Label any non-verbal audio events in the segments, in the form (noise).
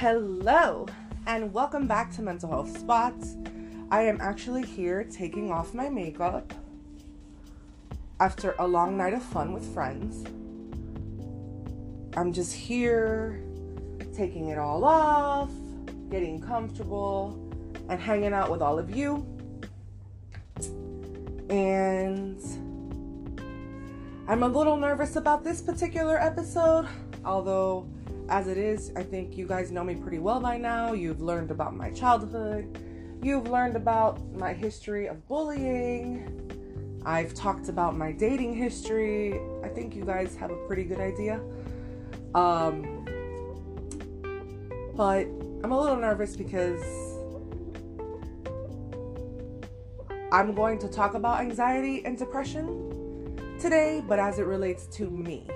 Hello, and welcome back to Mental Health Spots. I am actually here taking off my makeup after a long night of fun with friends. I'm just here taking it all off, getting comfortable, and hanging out with all of you. And I'm a little nervous about this particular episode, although, as it is, I think you guys know me pretty well by now. You've learned about my childhood, you've learned about my history of bullying. I've talked about my dating history. I think you guys have a pretty good idea. Um, but I'm a little nervous because I'm going to talk about anxiety and depression today, but as it relates to me.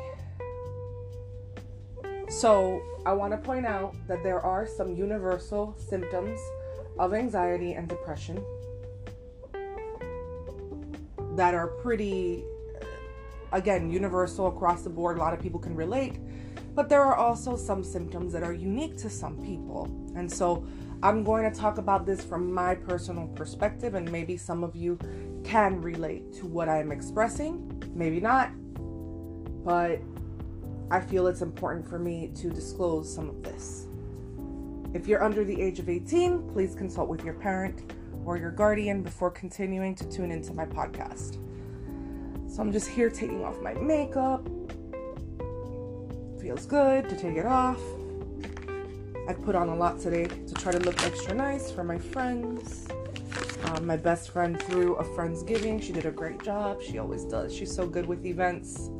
So, I want to point out that there are some universal symptoms of anxiety and depression that are pretty, uh, again, universal across the board. A lot of people can relate, but there are also some symptoms that are unique to some people. And so, I'm going to talk about this from my personal perspective, and maybe some of you can relate to what I'm expressing, maybe not, but I feel it's important for me to disclose some of this. If you're under the age of 18, please consult with your parent or your guardian before continuing to tune into my podcast. So I'm just here taking off my makeup. Feels good to take it off. I put on a lot today to try to look extra nice for my friends. Um, my best friend threw a Friendsgiving. She did a great job. She always does. She's so good with events.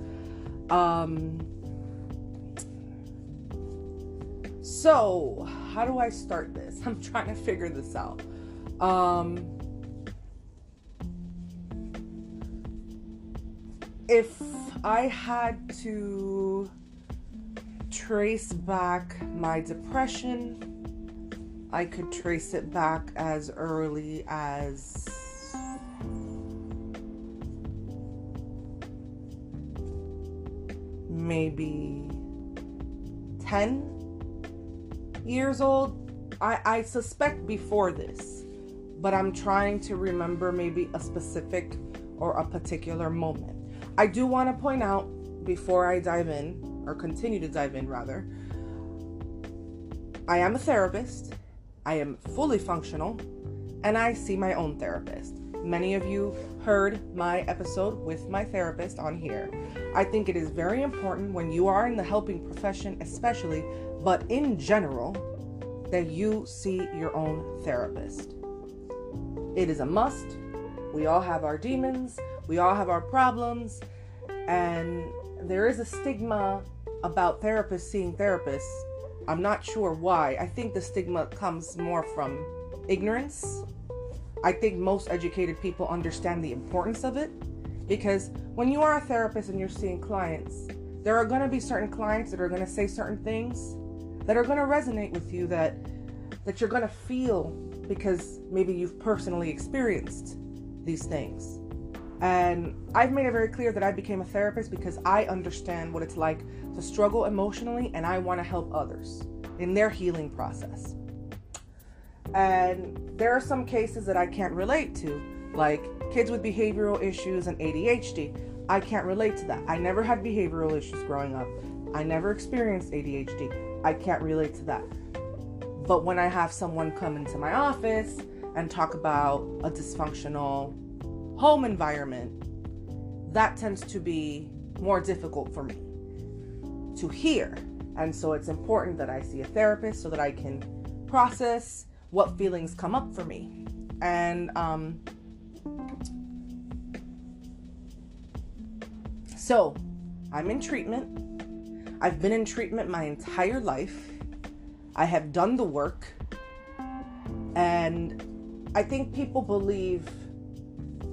Um, so, how do I start this? (laughs) I'm trying to figure this out. Um, if I had to trace back my depression, I could trace it back as early as maybe 10 years old. I, I suspect before this, but I'm trying to remember maybe a specific or a particular moment. I do want to point out before I dive in or continue to dive in rather. I am a therapist, I am fully functional, and I see my own therapist. Many of you heard my episode with my therapist on here. I think it is very important when you are in the helping profession, especially, but in general, that you see your own therapist. It is a must. We all have our demons, we all have our problems, and there is a stigma about therapists seeing therapists. I'm not sure why. I think the stigma comes more from ignorance. I think most educated people understand the importance of it because when you are a therapist and you're seeing clients, there are going to be certain clients that are going to say certain things that are going to resonate with you that that you're going to feel because maybe you've personally experienced these things. And I've made it very clear that I became a therapist because I understand what it's like to struggle emotionally and I want to help others in their healing process. And there are some cases that I can't relate to, like kids with behavioral issues and ADHD. I can't relate to that. I never had behavioral issues growing up. I never experienced ADHD. I can't relate to that. But when I have someone come into my office and talk about a dysfunctional home environment, that tends to be more difficult for me to hear. And so it's important that I see a therapist so that I can process what feelings come up for me. And um, so I'm in treatment. I've been in treatment my entire life. I have done the work. And I think people believe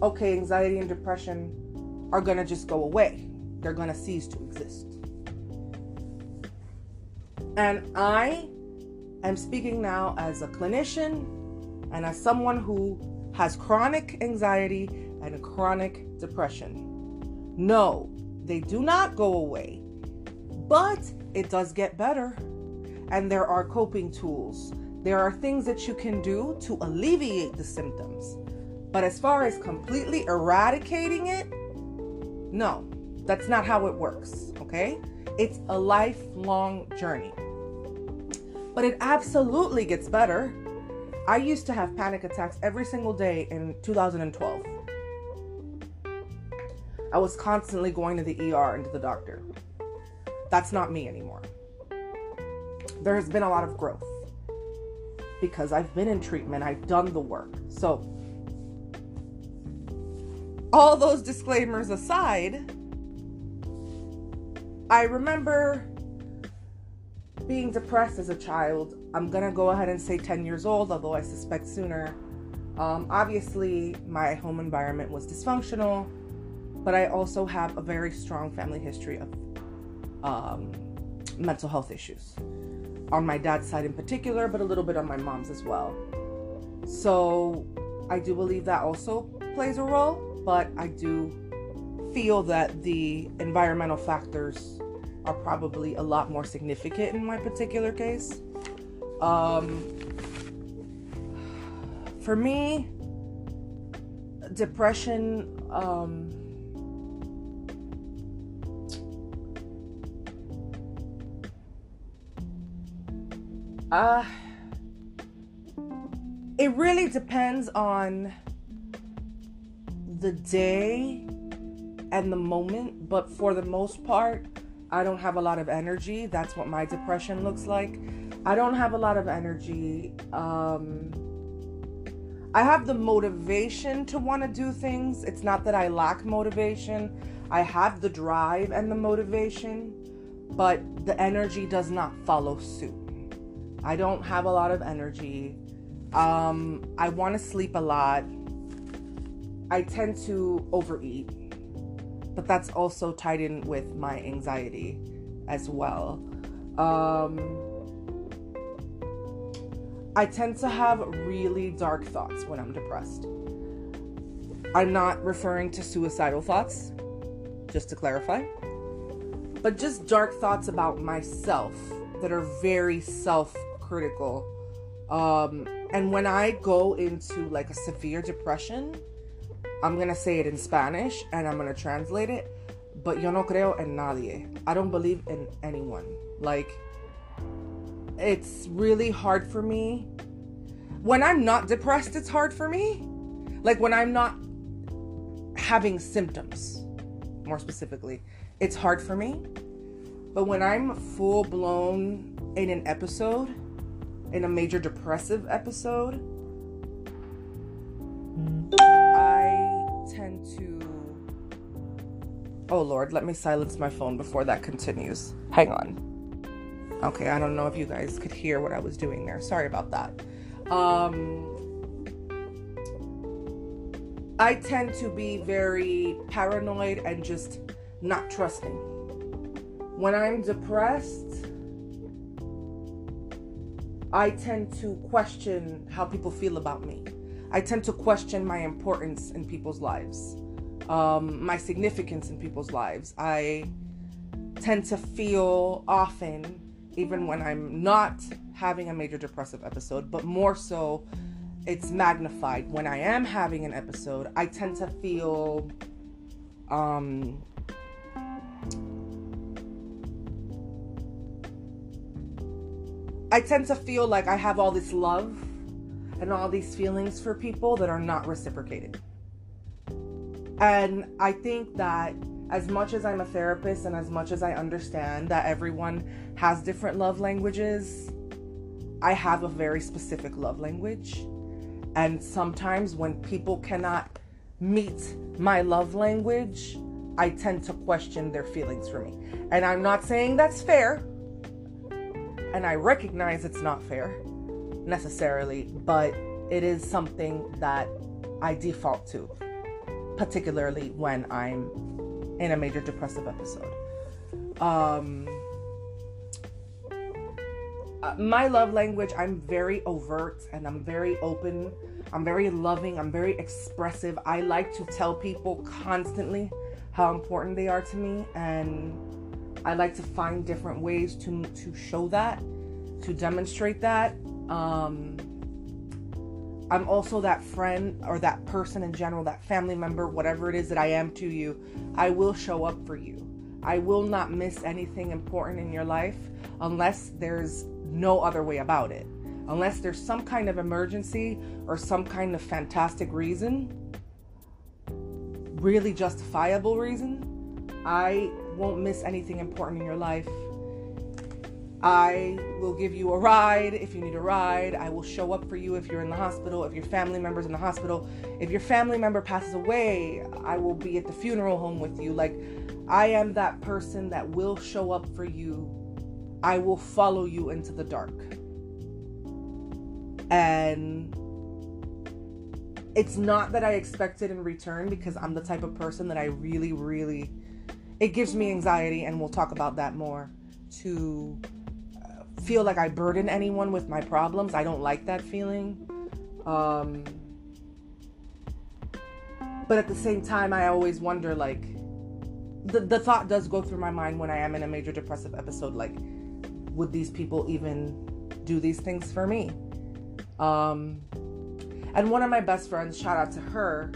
okay, anxiety and depression are going to just go away. They're going to cease to exist. And I am speaking now as a clinician and as someone who has chronic anxiety and chronic depression. No, they do not go away, but it does get better. and there are coping tools. There are things that you can do to alleviate the symptoms. But as far as completely eradicating it, no, that's not how it works, okay? It's a lifelong journey. But it absolutely gets better. I used to have panic attacks every single day in 2012. I was constantly going to the ER and to the doctor. That's not me anymore. There has been a lot of growth because I've been in treatment, I've done the work. So, all those disclaimers aside, I remember being depressed as a child. I'm gonna go ahead and say 10 years old, although I suspect sooner. Um, obviously, my home environment was dysfunctional, but I also have a very strong family history of um, mental health issues. On my dad's side in particular, but a little bit on my mom's as well. So I do believe that also plays a role, but I do feel that the environmental factors are probably a lot more significant in my particular case. Um, for me, depression. Um, uh, it really depends on the day and the moment, but for the most part, I don't have a lot of energy. That's what my depression looks like. I don't have a lot of energy. Um, I have the motivation to want to do things. It's not that I lack motivation. I have the drive and the motivation, but the energy does not follow suit. I don't have a lot of energy. Um, I want to sleep a lot. I tend to overeat but that's also tied in with my anxiety as well. Um, I tend to have really dark thoughts when I'm depressed. I'm not referring to suicidal thoughts, just to clarify, but just dark thoughts about myself that are very self critical. Um, and when I go into like a severe depression, I'm gonna say it in Spanish and I'm gonna translate it. But yo no creo en nadie. I don't believe in anyone. Like, it's really hard for me. When I'm not depressed, it's hard for me. Like, when I'm not having symptoms, more specifically, it's hard for me. But when I'm full blown in an episode, in a major depressive episode, tend Oh Lord, let me silence my phone before that continues. Hang on. Okay, I don't know if you guys could hear what I was doing there. Sorry about that. Um, I tend to be very paranoid and just not trusting. When I'm depressed, I tend to question how people feel about me. I tend to question my importance in people's lives, um, my significance in people's lives. I tend to feel often, even when I'm not having a major depressive episode, but more so, it's magnified when I am having an episode. I tend to feel um, I tend to feel like I have all this love and all these feelings for people that are not reciprocated. And I think that as much as I'm a therapist and as much as I understand that everyone has different love languages, I have a very specific love language. And sometimes when people cannot meet my love language, I tend to question their feelings for me. And I'm not saying that's fair. And I recognize it's not fair necessarily, but it is something that I default to, particularly when I'm in a major depressive episode. Um, uh, my love language, I'm very overt and I'm very open. I'm very loving. I'm very expressive. I like to tell people constantly how important they are to me, and I like to find different ways to to show that to demonstrate that. Um, I'm also that friend or that person in general, that family member, whatever it is that I am to you. I will show up for you. I will not miss anything important in your life unless there's no other way about it. Unless there's some kind of emergency or some kind of fantastic reason, really justifiable reason, I won't miss anything important in your life I will give you a ride if you need a ride. I will show up for you if you're in the hospital, if your family member's in the hospital. If your family member passes away, I will be at the funeral home with you. Like, I am that person that will show up for you. I will follow you into the dark. And it's not that I expect it in return because I'm the type of person that I really, really, it gives me anxiety, and we'll talk about that more. To feel like I burden anyone with my problems. I don't like that feeling. Um, but at the same time, I always wonder like, the, the thought does go through my mind when I am in a major depressive episode like, would these people even do these things for me? Um, and one of my best friends, shout out to her,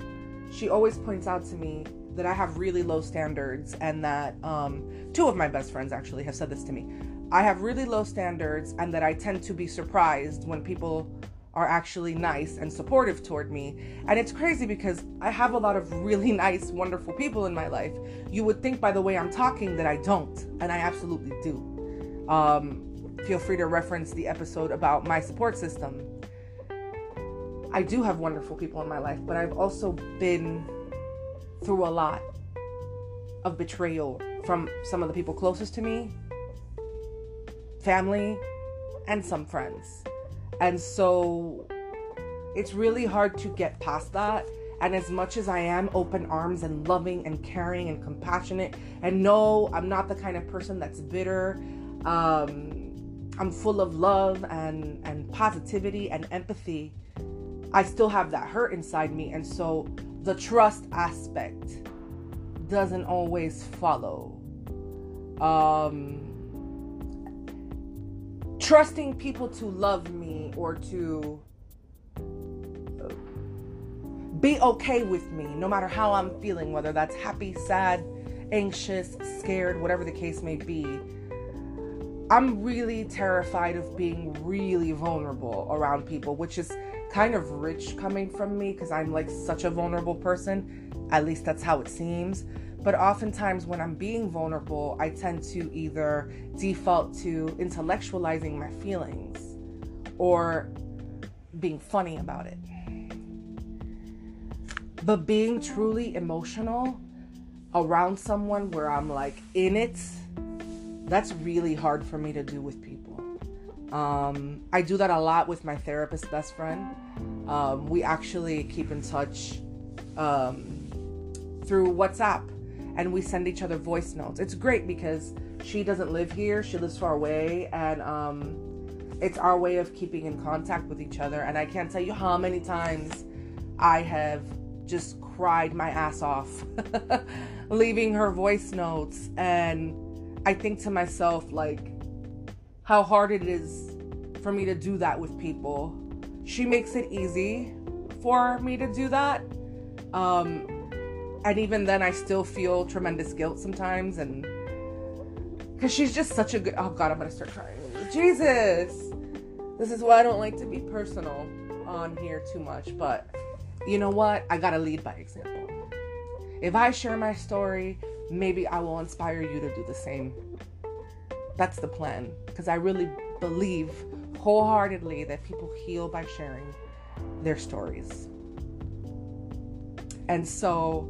she always points out to me that I have really low standards, and that um, two of my best friends actually have said this to me. I have really low standards and that I tend to be surprised when people are actually nice and supportive toward me. And it's crazy because I have a lot of really (laughs) nice, wonderful people in my life. You would think by the way I'm talking that I don't, and I absolutely do. Um, feel free to reference the episode about my support system. I do have wonderful people in my life, but I've also been through a lot of betrayal from some of the people closest to me family, and some friends. And so it's really hard to get past that. And as much as I am open arms and loving and caring and compassionate, and no, I'm not the kind of person that's bitter. Um, I'm full of love and, and positivity and empathy. I still have that hurt inside me. And so the trust aspect doesn't always follow. Um, trusting people to love me or to uh, be okay with me no matter how I'm feeling, whether that's happy, sad, anxious, scared, whatever the case may be. I'm really terrified of being really vulnerable around people, which is kind of rich coming from me because I'm like such a vulnerable person. At least that's how it seems. But oftentimes, when I'm being vulnerable, I tend to either default to intellectualizing my feelings or being funny about it. But being truly emotional around someone where I'm like in it, that's really hard for me to do with people. Um, I do that a lot with my therapist best friend. Um, we actually keep in touch um, through WhatsApp and we send each other voice notes. It's great because she doesn't live here, she lives far away, and um, it's our way of keeping in contact with each other. And I can't tell you how many times I have just cried my ass off (laughs) leaving her voice notes. And I think to myself, like, how hard it is for me to do that with people. She makes it easy for me to do that. Um, and even then, I still feel tremendous guilt sometimes, and because she's just such a good. Oh God, I'm gonna start crying. Jesus, this is why I don't like to be personal on here too much. But you know what? I gotta lead by example. If I share my story, maybe I will inspire you to do the same. That's the plan, because I really believe wholeheartedly that people heal by sharing their stories. And so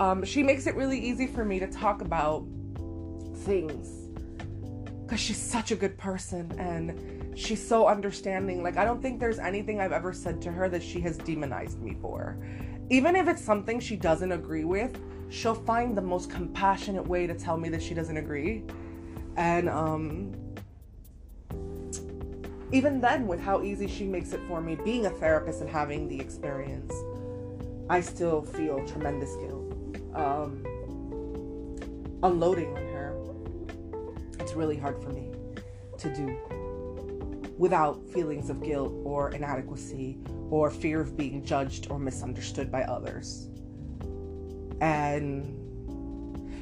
um, she makes it really easy for me to talk about things because she's such a good person and she's so understanding. Like, I don't think there's anything I've ever said to her that she has demonized me for. Even if it's something she doesn't agree with, she'll find the most compassionate way to tell me that she doesn't agree. And um, even then, with how easy she makes it for me, being a therapist and having the experience, I still feel tremendous guilt um, unloading on her, it's really hard for me to do. without feelings of guilt or inadequacy or fear of being judged or misunderstood by others. And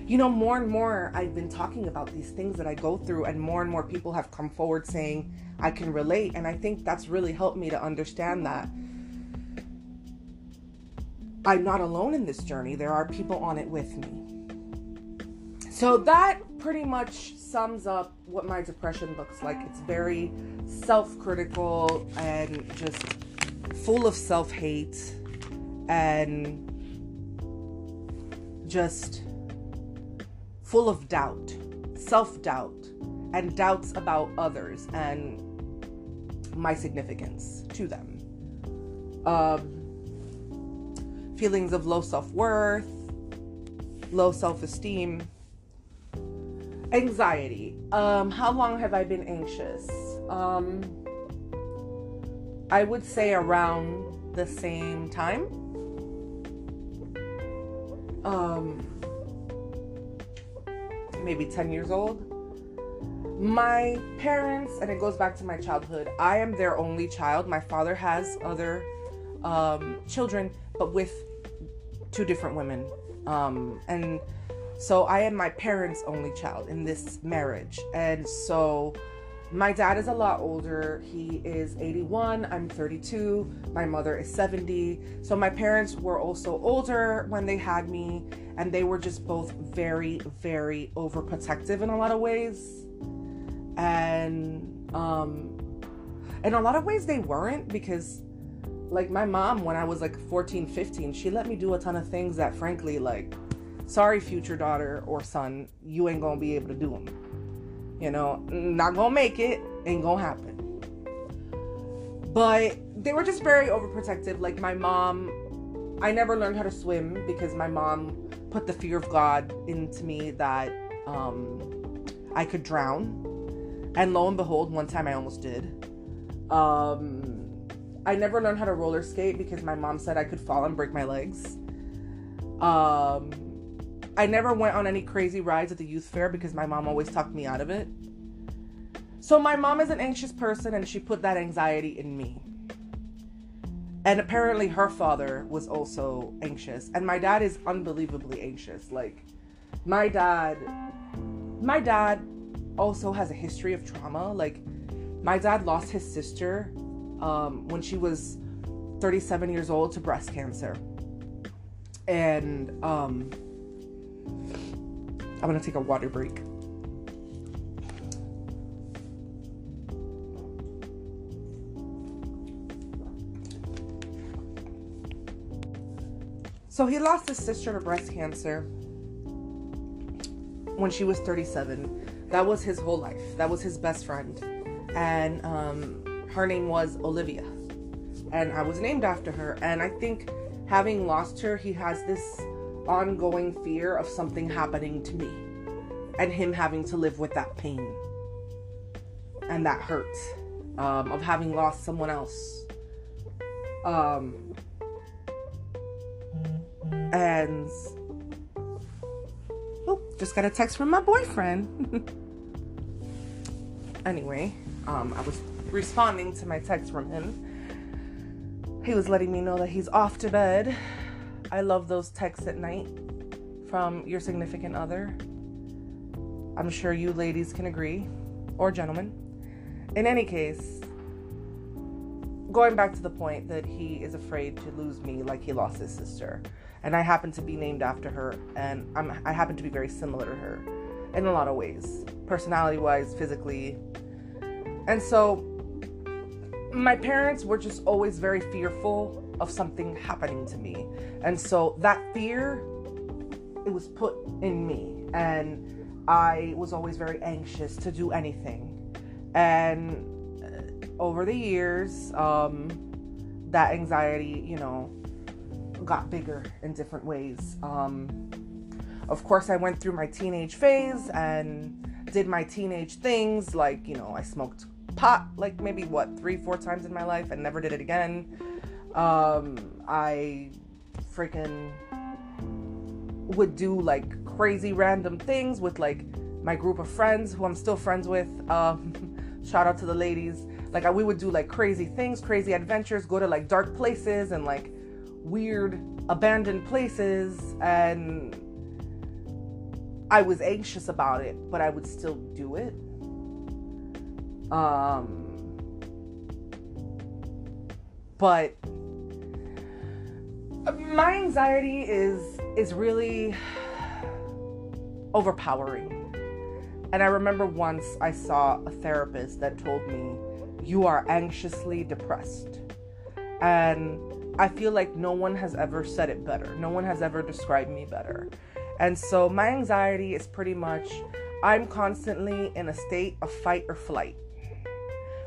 you know, more and more I've been talking about these things that I go through, and more and more people have come forward saying, I can relate. And I think that's really helped me to understand that I'm not alone in this journey. There are people on it with me. So that pretty much sums up what my depression looks like. It's very self critical and just full of self hate and just full of doubt, self doubt, and doubts about others and my significance to them. Um, feelings of low self worth, low self esteem, anxiety. Um, how long have I been anxious? Um, I would say around the same time. Um, maybe 10 years old. My parents, and it goes back to my childhood, I am their only child. My father has other um, children, but with two different women. Um, and so I am my parents' only child in this marriage. And so my dad is a lot older. He is 81. I'm 32. My mother is 70. So my parents were also older when they had me. And they were just both very, very overprotective in a lot of ways. And um, in a lot of ways, they weren't because like my mom when i was like 14 15 she let me do a ton of things that frankly like sorry future daughter or son you ain't gonna be able to do them you know not gonna make it ain't gonna happen. But they were just very overprotective. Like my mom i never learned how to swim because my mom put the fear of god into me that um, i could drown. And lo and behold one time i almost did. Um, I never learned how to roller skate because my mom said I could fall and break my legs. Um, I never went on any crazy rides at the youth fair because my mom always talked me out of it. So my mom is an anxious person and she put that anxiety in me. And apparently her father was also anxious and my dad is unbelievably anxious. Like my dad my dad also has a history of trauma. Like my dad lost his sister um, when she was 37 years old to breast cancer. And um, I'm gonna take a water break. So he lost his sister to breast cancer when she was 37. That was his whole life. That was his best friend. And um, her name was Olivia. And I was named after her. And I think having lost her, he has this ongoing fear of something happening to me and him having to live with that pain and that hurt um, of having lost someone else. Um, and oh, just got a text from my boyfriend. (laughs) anyway, um, I was responding to my text from him. He was letting me know that he's off to bed. I love those texts at night from your significant other. I'm sure you ladies can agree, or gentlemen. In any case, going back to the point that he is afraid to lose me like he lost his sister. And I happen to be named after her, and I'm, I happen to be very similar to her in a lot of ways, personality wise, physically. And so my parents were just always very fearful of something happening to me. And so that fear it was put in me and I was always very anxious to do anything. And uh, over the years, um, that anxiety, you know, got bigger in different ways. Um, of course, I went through my teenage phase and did my teenage things like, you know, I smoked pot like maybe what three, four times in my life and never did it again. Um, I freaking would do like crazy random things with like my group of friends who I'm still friends with. Um, (laughs) Shout out to the ladies. Like we would do like crazy things, crazy adventures, go to like dark places and like weird abandoned places and I was anxious about it, but I would still do it. Um but my anxiety is is really overpowering. And I remember once I saw a therapist that told me, You are anxiously depressed. And I feel like no one has ever said it better. No one has ever described me better. And so my anxiety is pretty much I'm constantly in a state of fight or flight.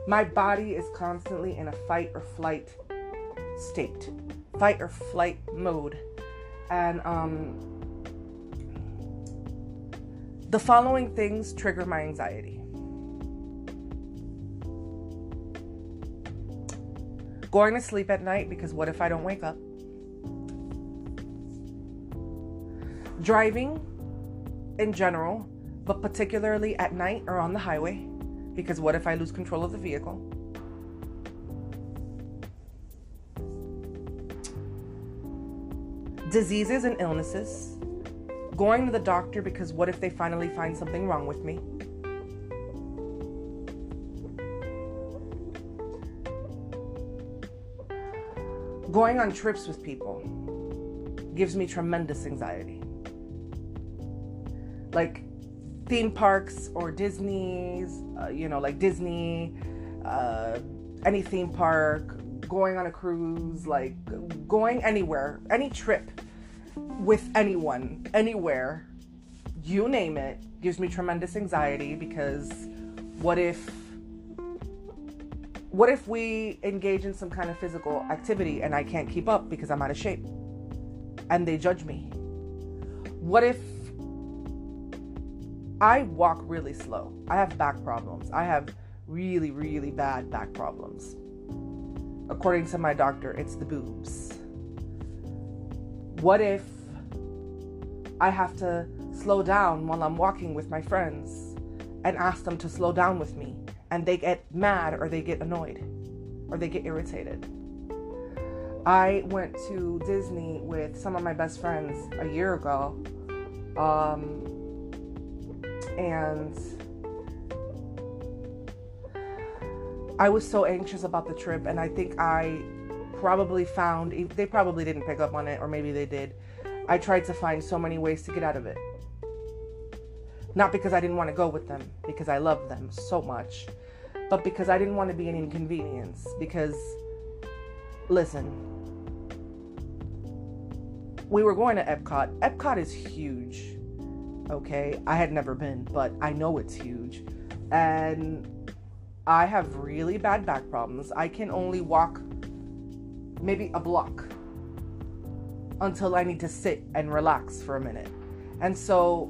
My body is constantly in a fight or flight state, fight or flight mode. And um, the following things trigger my anxiety going to sleep at night because what if I don't wake up? Driving in general, but particularly at night or on the highway because what if I lose control of the vehicle? Diseases and illnesses. Going to the doctor because what if they finally find something wrong with me? Going on trips with people gives me tremendous anxiety. Like theme parks or Disney's, uh, you know, like Disney, uh, any theme park, going on a cruise, like going anywhere, any trip with anyone, anywhere, you name it, gives me tremendous anxiety because what if what if we engage in some kind of physical activity and I can't keep up because I'm out of shape and they judge me? What if I walk really slow? I have back problems. I have really, really bad back problems. According to my doctor, it's the boobs. What if I have to slow down while I'm walking with my friends and ask them to slow down with me? and they get mad or they get annoyed or they get irritated. I went to Disney with some of my best friends a year ago. Um, and I was so anxious about the trip, and I think I probably found they probably didn't pick up on it, or maybe they did. I tried to find so many ways to get out of it. Not because I didn't want to go with them, because I love them so much, but because I didn't want to be an inconvenience. Because, listen, we were going to Epcot. Epcot is huge, okay? I had never been, but I know it's huge. And I have really bad back problems. I can only walk maybe a block until I need to sit and relax for a minute. And so,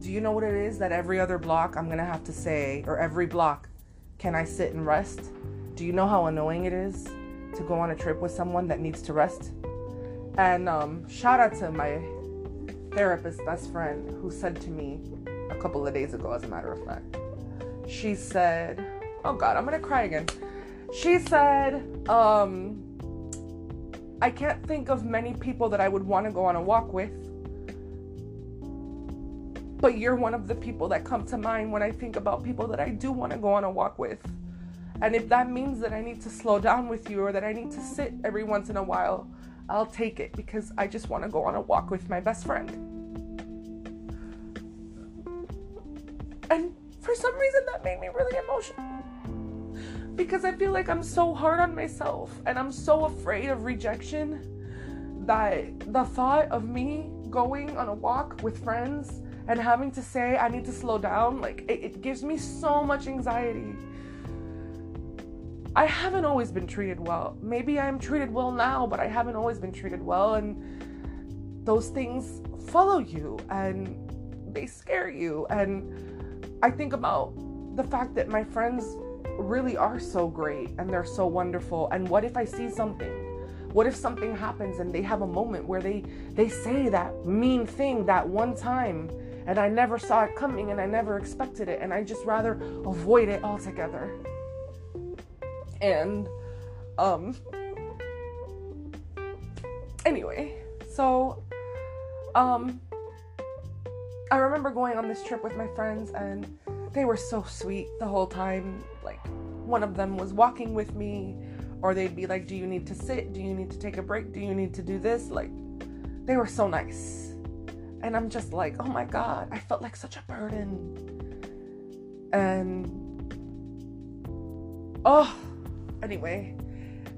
do you know what it is that every other block I'm gonna have to say, or every block can I sit and rest? Do you know how annoying it is to go on a trip with someone that needs to rest? And um, shout out to my therapist best friend who said to me a couple of days ago, as a matter of fact, she said, Oh God, I'm gonna cry again. She said, um, I can't think of many people that I would want to go on a walk with but you're one of the people that come to mind when I think about people that I do want to go on a walk with. And if that means that I need to slow down with you or that I need to sit every once in a while, I'll take it because I just want to go on a walk with my best friend. And for some reason, that made me really emotional. Because I feel like I'm so hard on myself and I'm so afraid of rejection that the thought of me going on a walk with friends and having to say I need to slow down, like it, it gives me so much anxiety. I haven't always been treated well. Maybe I'm treated well now, but I haven't always been treated well. And those things follow you and they scare you. And I think about the fact that my friends really are so great and they're so wonderful. And what if I see something? What if something happens and they have a moment where they they say that mean thing that one time and I never saw it coming and I never expected it and I just rather avoid it altogether. And um anyway, so um I remember going on this trip with my friends and they were so sweet the whole time. Like one of them was walking with me or they'd be like, "Do you need to sit? Do you need to take a break? Do you need to do this?" Like they were so nice. And I'm just like, "Oh my god, I felt like such a burden." And oh, anyway,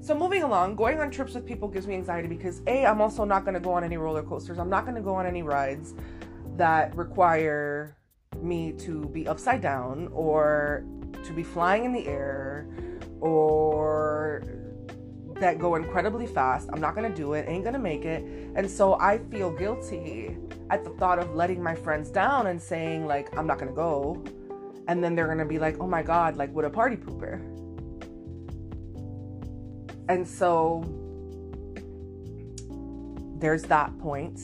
so moving along, going on trips with people gives me anxiety because A, I'm also not going to go on any roller coasters. I'm not going to go on any rides that require me to be upside down or to be flying in the air or that go incredibly fast. I'm not gonna do it, ain't gonna make it. And so I feel guilty at the thought of letting my friends down and saying, like, I'm not gonna go. And then they're gonna be like, oh my God, like, what a party pooper. And so there's that point.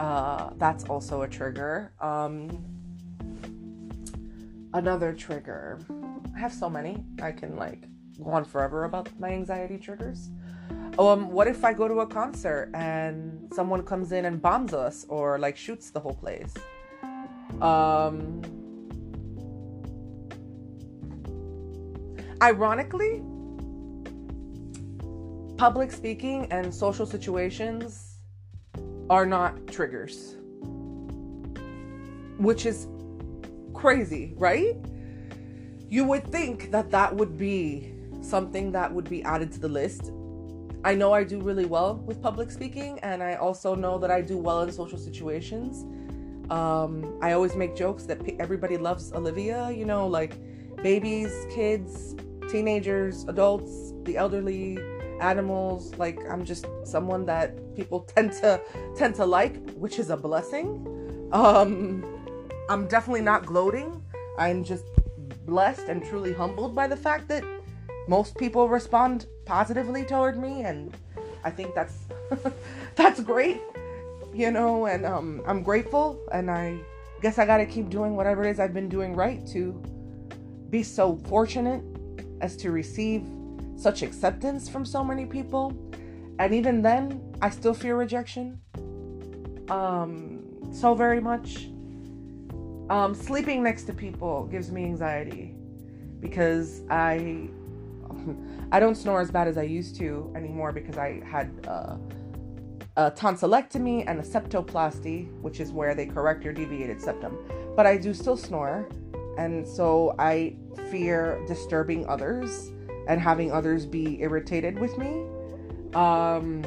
Uh, that's also a trigger. Um, another trigger. I have so many. I can like go on forever about my anxiety triggers. Um, what if I go to a concert and someone comes in and bombs us or like shoots the whole place? Um, ironically, public speaking and social situations are not triggers, which is crazy, right? You would think that that would be something that would be added to the list. I know I do really well with public speaking, and I also know that I do well in social situations. Um, I always make jokes that everybody loves Olivia, you know, like babies, kids, teenagers, adults, the elderly, animals. Like I'm just someone that people tend to tend to like, which is a blessing. Um, I'm definitely not gloating. I'm just blessed and truly humbled by the fact that most people respond positively toward me and I think that's (laughs) that's great. You know, and um, I'm grateful and I guess I got to keep doing whatever it is I've been doing right to be so fortunate as to receive such acceptance from so many people. And even then, I still fear rejection. Um, so very much. Um, sleeping next to people gives me anxiety because I (laughs) I don't snore as bad as I used to anymore because I had uh, a tonsillectomy and a septoplasty, which is where they correct your deviated septum. But I do still snore, and so I fear disturbing others and having others be irritated with me. Um,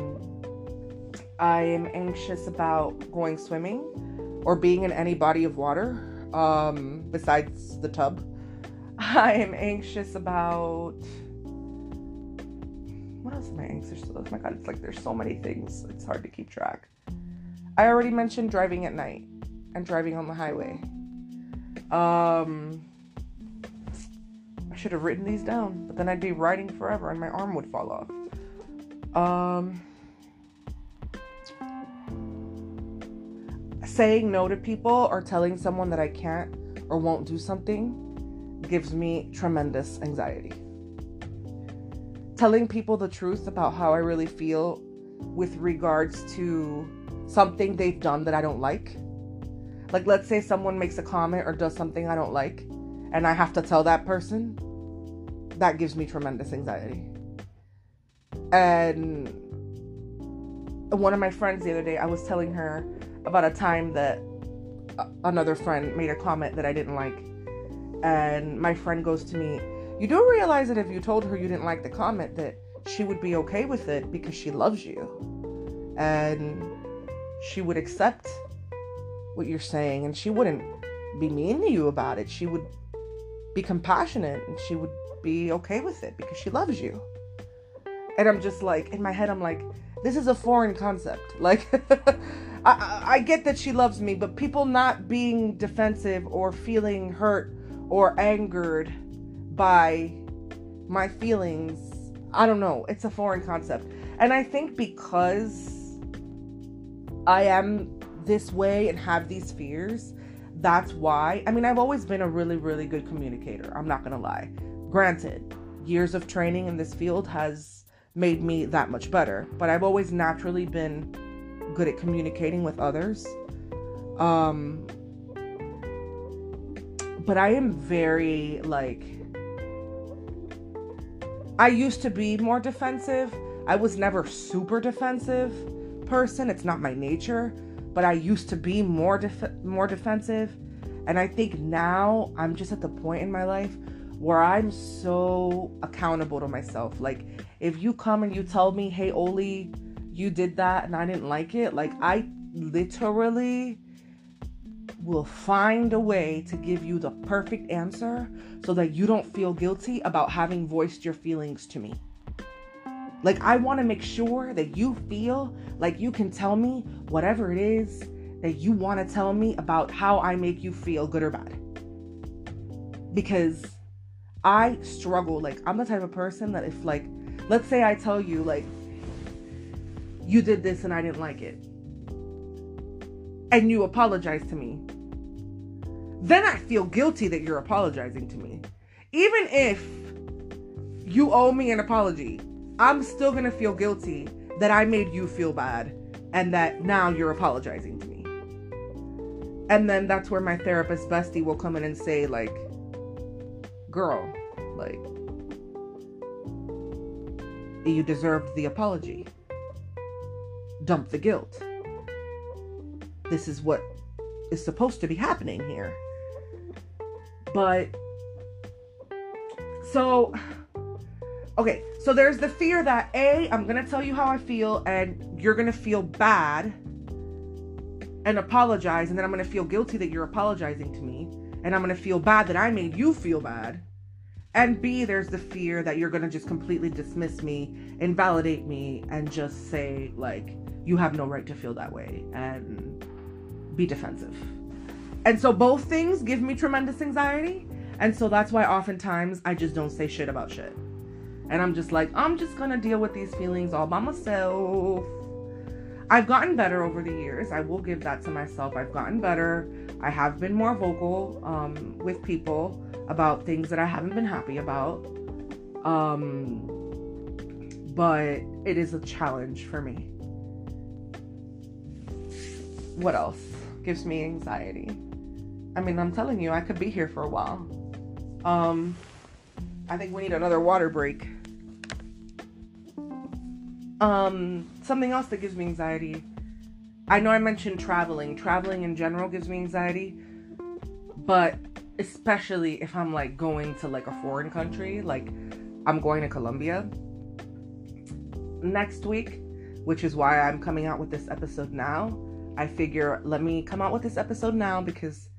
I am anxious about going swimming or being in any body of water um, besides the tub. (laughs) I am anxious about. What else am I anxious about? Oh my god, it's like there's so many things, it's hard to keep track. I already mentioned driving at night and driving on the highway. Um, should have written these down, but then I'd be writing forever and my arm would fall off. Um, saying no to people or telling someone that I can't or won't do something gives me tremendous anxiety. Telling people the truth about how I really feel with regards to something they've done that I don't like. Like, let's say someone makes a comment or does something I don't like, and I have to tell that person that gives me tremendous anxiety. And one of my friends the other day, I was telling her about a time that another friend made a comment that I didn't like. And my friend goes to me, You do realize that if you told her you didn't like the comment, that she would be okay with it because she loves you. And she would accept what you're saying and she wouldn't be mean to you about it. She would be compassionate and she would be okay with it because she loves you. And I'm just like, in my head, I'm like, this is a foreign concept. (laughs) Like, I, I get that she loves me, but people not being defensive or feeling hurt or angered by my feelings, I don't know. It's a foreign concept. And I think because I am this way and have these fears, that's why. I mean, I've always been a really, really good communicator. I'm not going to lie. Granted, years of training in this field has made me that much better, but I've always naturally been good at communicating with others. Um, but I am very like I used to be more defensive. I was never super defensive person. It's not my nature, but I used to be more def- more defensive. And I think now I'm just at the point in my life where I'm so accountable to myself. Like if you come and you tell me, "Hey Oli, you did that and I didn't like it." Like I literally will find a way to give you the perfect answer so that you don't feel guilty about having voiced your feelings to me. Like, I want to make sure that you feel like you can tell me whatever it is that you want to tell me about how I make you feel, good or bad. Because I struggle. Like, I'm the type of person that if, like, let's say I tell you, like, you did this and I didn't like it, and you apologize to me, then I feel guilty that you're apologizing to me. Even if you owe me an apology, I'm still gonna feel guilty that I made you feel bad and that now you're apologizing to me. And then that's where my therapist bestie will come in and say, like, girl, like, you deserved the apology. Dump the guilt. This is what is supposed to be happening here. But so Okay, so there's the fear that A, I'm gonna tell you how I feel, and you're gonna feel bad and apologize, and then I'm gonna feel guilty that you're apologizing to me, and I'm gonna feel bad that I made you feel bad. And B, there's the fear that you're gonna just completely dismiss me, invalidate me, and just say, like, you have no right to feel that way, and be defensive. And so both things give me tremendous anxiety. And so that's why oftentimes I just don't say shit about shit. And I'm just like, I'm just gonna deal with these feelings all by myself. I've gotten better over the years. I will give that to myself. I've gotten better. I have been more vocal um, with people about things that I haven't been happy about. Um, but it is a challenge for me. What else gives me anxiety? I mean, I'm telling you, I could be here for a while. Um, I think we need another water break. Um, something else that gives me anxiety. I know I mentioned traveling. Traveling in general gives me anxiety, but especially if I'm like going to like a foreign country, like I'm going to Colombia next week, which is why I'm coming out with this episode now. I figure let me come out with this episode now because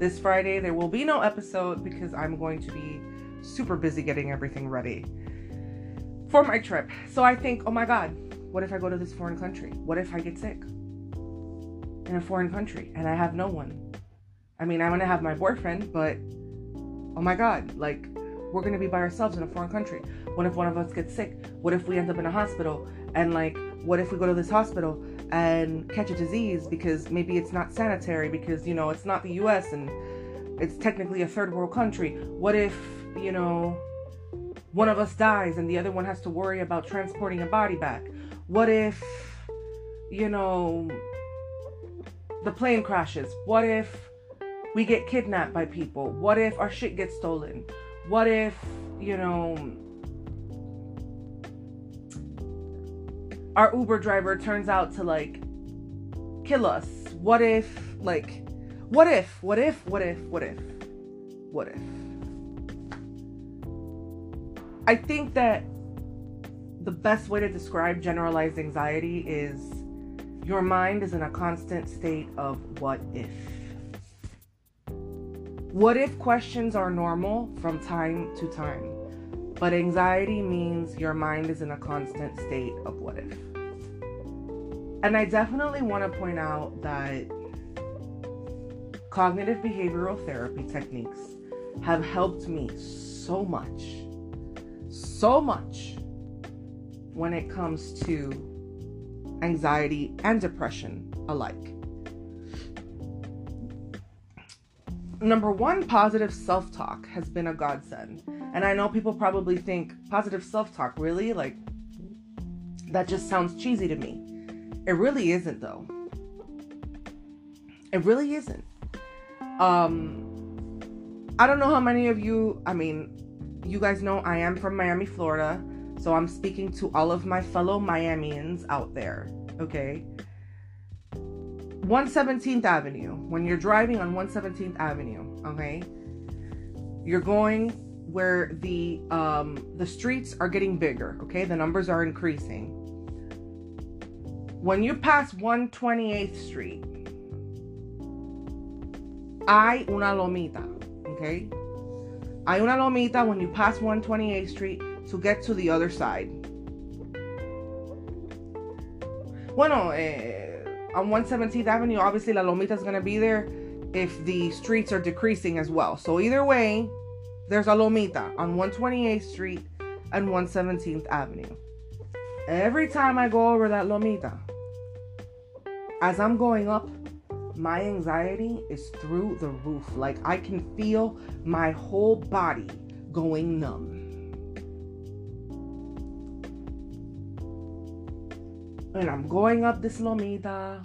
this Friday there will be no episode because I'm going to be super busy getting everything ready for my trip. So I think, oh my God, what if I go to this foreign country? What if I get sick in a foreign country and I have no one? I mean, I'm gonna have my boyfriend, but oh my God, like we're gonna be by ourselves in a foreign country. What if one of us gets sick? What if we end up in a hospital? And like, what if we go to this hospital and catch a disease because maybe it's not sanitary because you know it's not the US and it's technically a third world country? What if, you know, one of us dies and the other one has to worry about transporting a body back? What if, you know, the plane crashes? What if we get kidnapped by people? What if our shit gets stolen? What if, you know, our Uber driver turns out to like kill us? What if, like, what if, what if, what if, what if, what if? I think that the best way to describe generalized anxiety is your mind is in a constant state of what if. What if questions are normal from time to time, but anxiety means your mind is in a constant state of what if. And I definitely want to point out that cognitive behavioral therapy techniques have helped me so much so much when it comes to anxiety, and depression alike. Number one, positive self talk has been a godsend. And I know people probably think positive self talk, really? Like, that just sounds cheesy to me. It really isn't, though. It really isn't. Um, I don't know how many of you, I mean, you guys know I am from Miami, Florida. So I'm speaking to all of my fellow Miamians out there, okay? 117th Avenue, when you're driving on 117th Avenue, okay, you're going where the um, the streets are getting bigger, okay, the numbers are increasing. When you pass 128th Street, hay una lomita, okay? Hay una lomita when you pass 128th Street to get to the other side. Bueno, eh, on 117th Avenue, obviously La Lomita is going to be there if the streets are decreasing as well. So either way, there's a Lomita on 128th Street and 117th Avenue. Every time I go over that Lomita, as I'm going up, my anxiety is through the roof. Like I can feel my whole body going numb. And I'm going up this Lomita.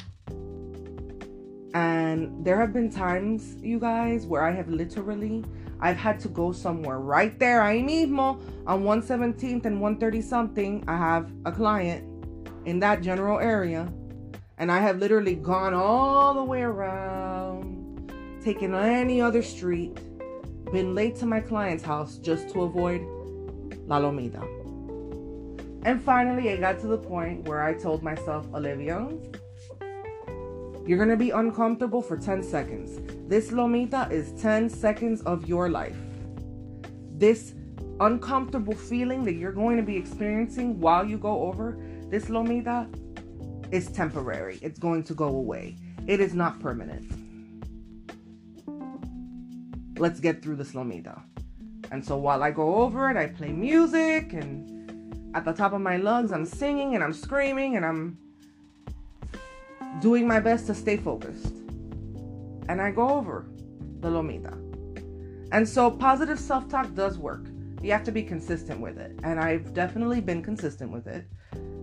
And there have been times, you guys, where I have literally I've had to go somewhere right there, ahí mismo, on 117th and 130 something. I have a client in that general area, and I have literally gone all the way around, taken any other street, been late to my client's house just to avoid La Lomita. And finally, I got to the point where I told myself, Olivia, you're to be uncomfortable for 10 seconds. This Lomita is 10 seconds of your life. This uncomfortable feeling that you're going to be experiencing while you go over this Lomita is temporary. It's going to go away. It is not permanent. Let's get through this Lomita. And so while I go over it, I play music and at the top of my lungs. I'm singing and I'm screaming and I'm doing my best to stay focused. And I go over the Lomita. And so positive self talk does work. You have to be consistent with it. And I've definitely been consistent with it.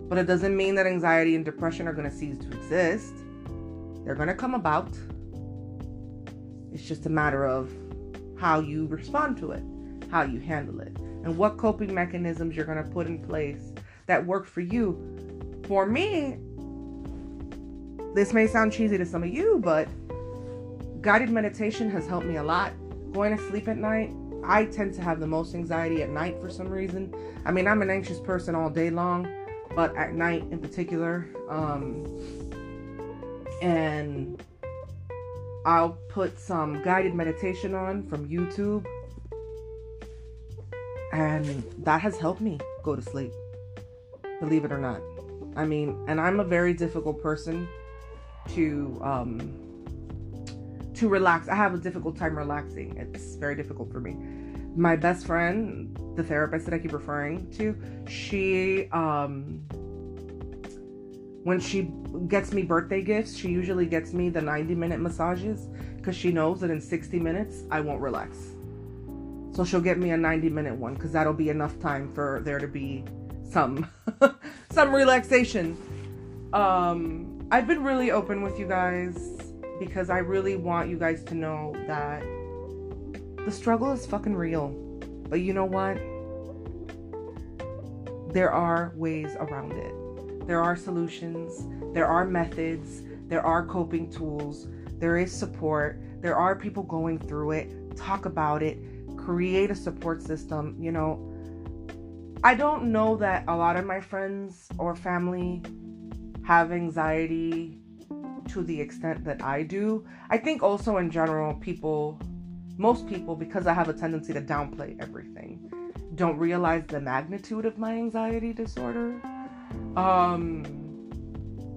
But it doesn't mean that anxiety and depression are going to cease to exist. They're going to come about. It's just a matter of how you respond to it, how you handle it and what coping mechanisms you're going to put in place that work for you. For me, this may sound cheesy to some of you, but guided meditation has helped me a lot. Going to sleep at night, I tend to have the most anxiety at night for some reason. I mean, I'm an anxious person all day long, but at night in particular. Um, and I'll put some guided meditation on from YouTube and that has helped me go to sleep, believe it or not. I mean, and I'm a very difficult person to um to relax. I have a difficult time relaxing. It's very difficult for me. My best friend, the therapist that I keep referring to, she um when she gets me birthday gifts, she usually gets me the 90 minute massages because she knows that in 60 minutes I won't relax. So she'll get me a 90 minute one because that'll be enough time for there to be some (laughs) some relaxation. Um, I've been really open with you guys because I really want you guys to know that the struggle is fucking real. But you know what? There are ways around it. There are solutions, there are methods, there are coping tools, there is support, there are people going through it. Talk about it create a support system. You know, I don't know that a lot of my friends or family have anxiety to the extent that I do. I think also in general, people, most people, because I have a tendency to downplay everything, don't realize the magnitude of my anxiety disorder. Um,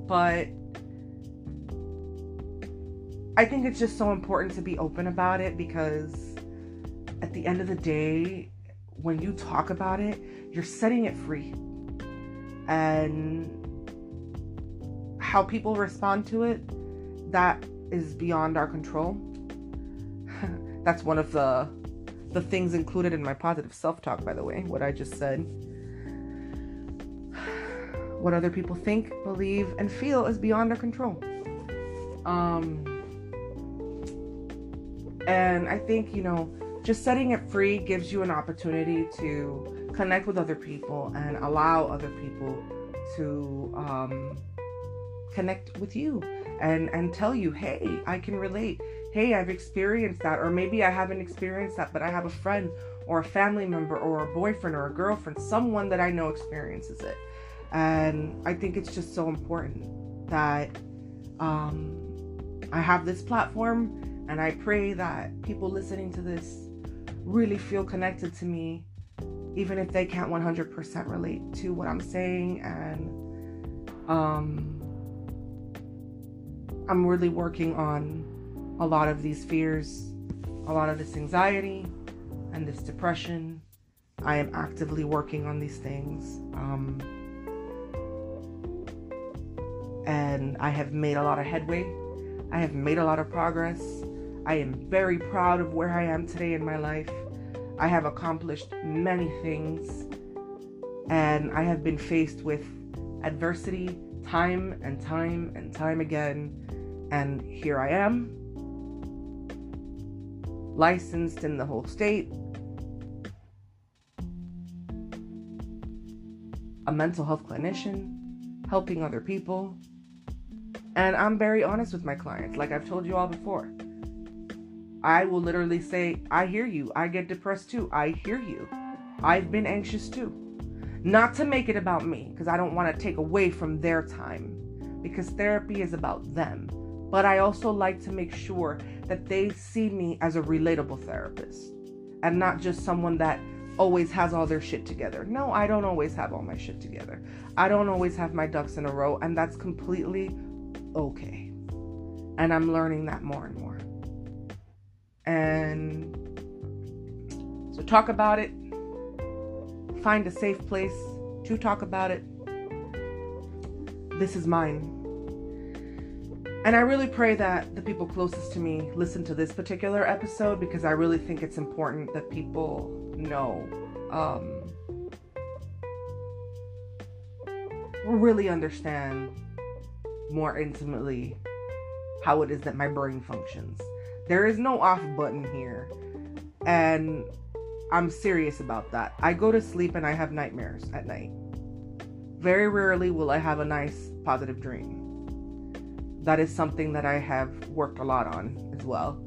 but I think it's just so important to be open about it because at the end of the day, when you talk about it, you're setting it free. And how people respond to it, that is beyond our control. (laughs) That's one of the the things included in my positive self-talk by the way, what I just said. (sighs) What other people think, believe, and feel is beyond our control. Um and I think, you know, just setting it free gives you an opportunity to connect with other people and allow other people to um, connect with you and and tell you hey i can relate. Hey i've experienced that or maybe i haven't experienced that but i have a friend or a family member or a boyfriend or a girlfriend someone that i know experiences it. And i think it's just so important that um, i have this platform and i pray that people listening to this really feel connected to me even if they can't 100% relate to what i'm saying and um I'm really working on a lot of these fears, a lot of this anxiety, and this depression. I am actively working on these things. Um, and I have made a lot of headway. I have made a lot of progress. I am very proud of where I am today in my life. I have accomplished many things, and I have been faced with adversity time and time and time again. And here I am, licensed in the whole state, a mental health clinician, helping other people. And I'm very honest with my clients, like I've told you all before. I will literally say, I hear you. I get depressed too. I hear you. I've been anxious too. Not to make it about me, because I don't want to take away from their time, because therapy is about them. But I also like to make sure that they see me as a relatable therapist and not just someone that always has all their shit together. No, I don't always have all my shit together. I don't always have my ducks in a row, and that's completely okay. And I'm learning that more and more. And so talk about it. Find a safe place to talk about it. This is mine. And I really pray that the people closest to me listen to this particular episode because I really think it's important that people know um, really understand more intimately how it is that my brain functions. There is no off button here. And I'm serious about that. I go to sleep and I have nightmares at night. Very rarely will I have a nice positive dream that is something that I have worked a lot on as well.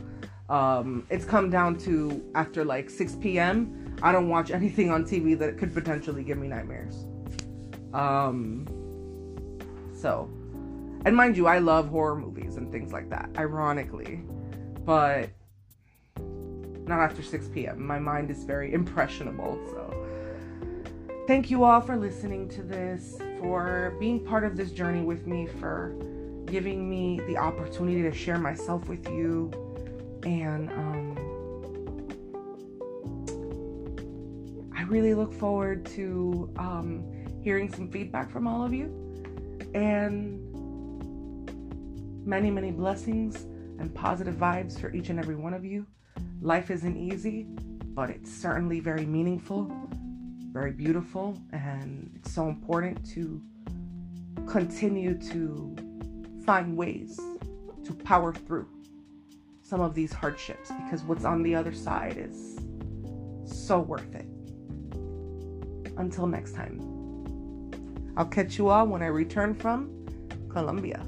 Um, it's come down to after like 6 p.m., I don't watch anything on TV that could potentially give me nightmares. Um, so, and mind you, I love horror movies and things like that, ironically, but not after 6 p.m. My mind is very impressionable, so. Thank you all for listening to this, for being part of this journey with me, for giving me the opportunity to share myself with you. And um, I really look forward to um, hearing some feedback from all of you. And many, many blessings and positive vibes for each and every one of you. Life isn't easy, but it's certainly very meaningful, very beautiful, and it's so important to continue to find ways to power through some of these hardships because what's on the other side is so worth it. Until next time, I'll catch you all when I return from Colombia.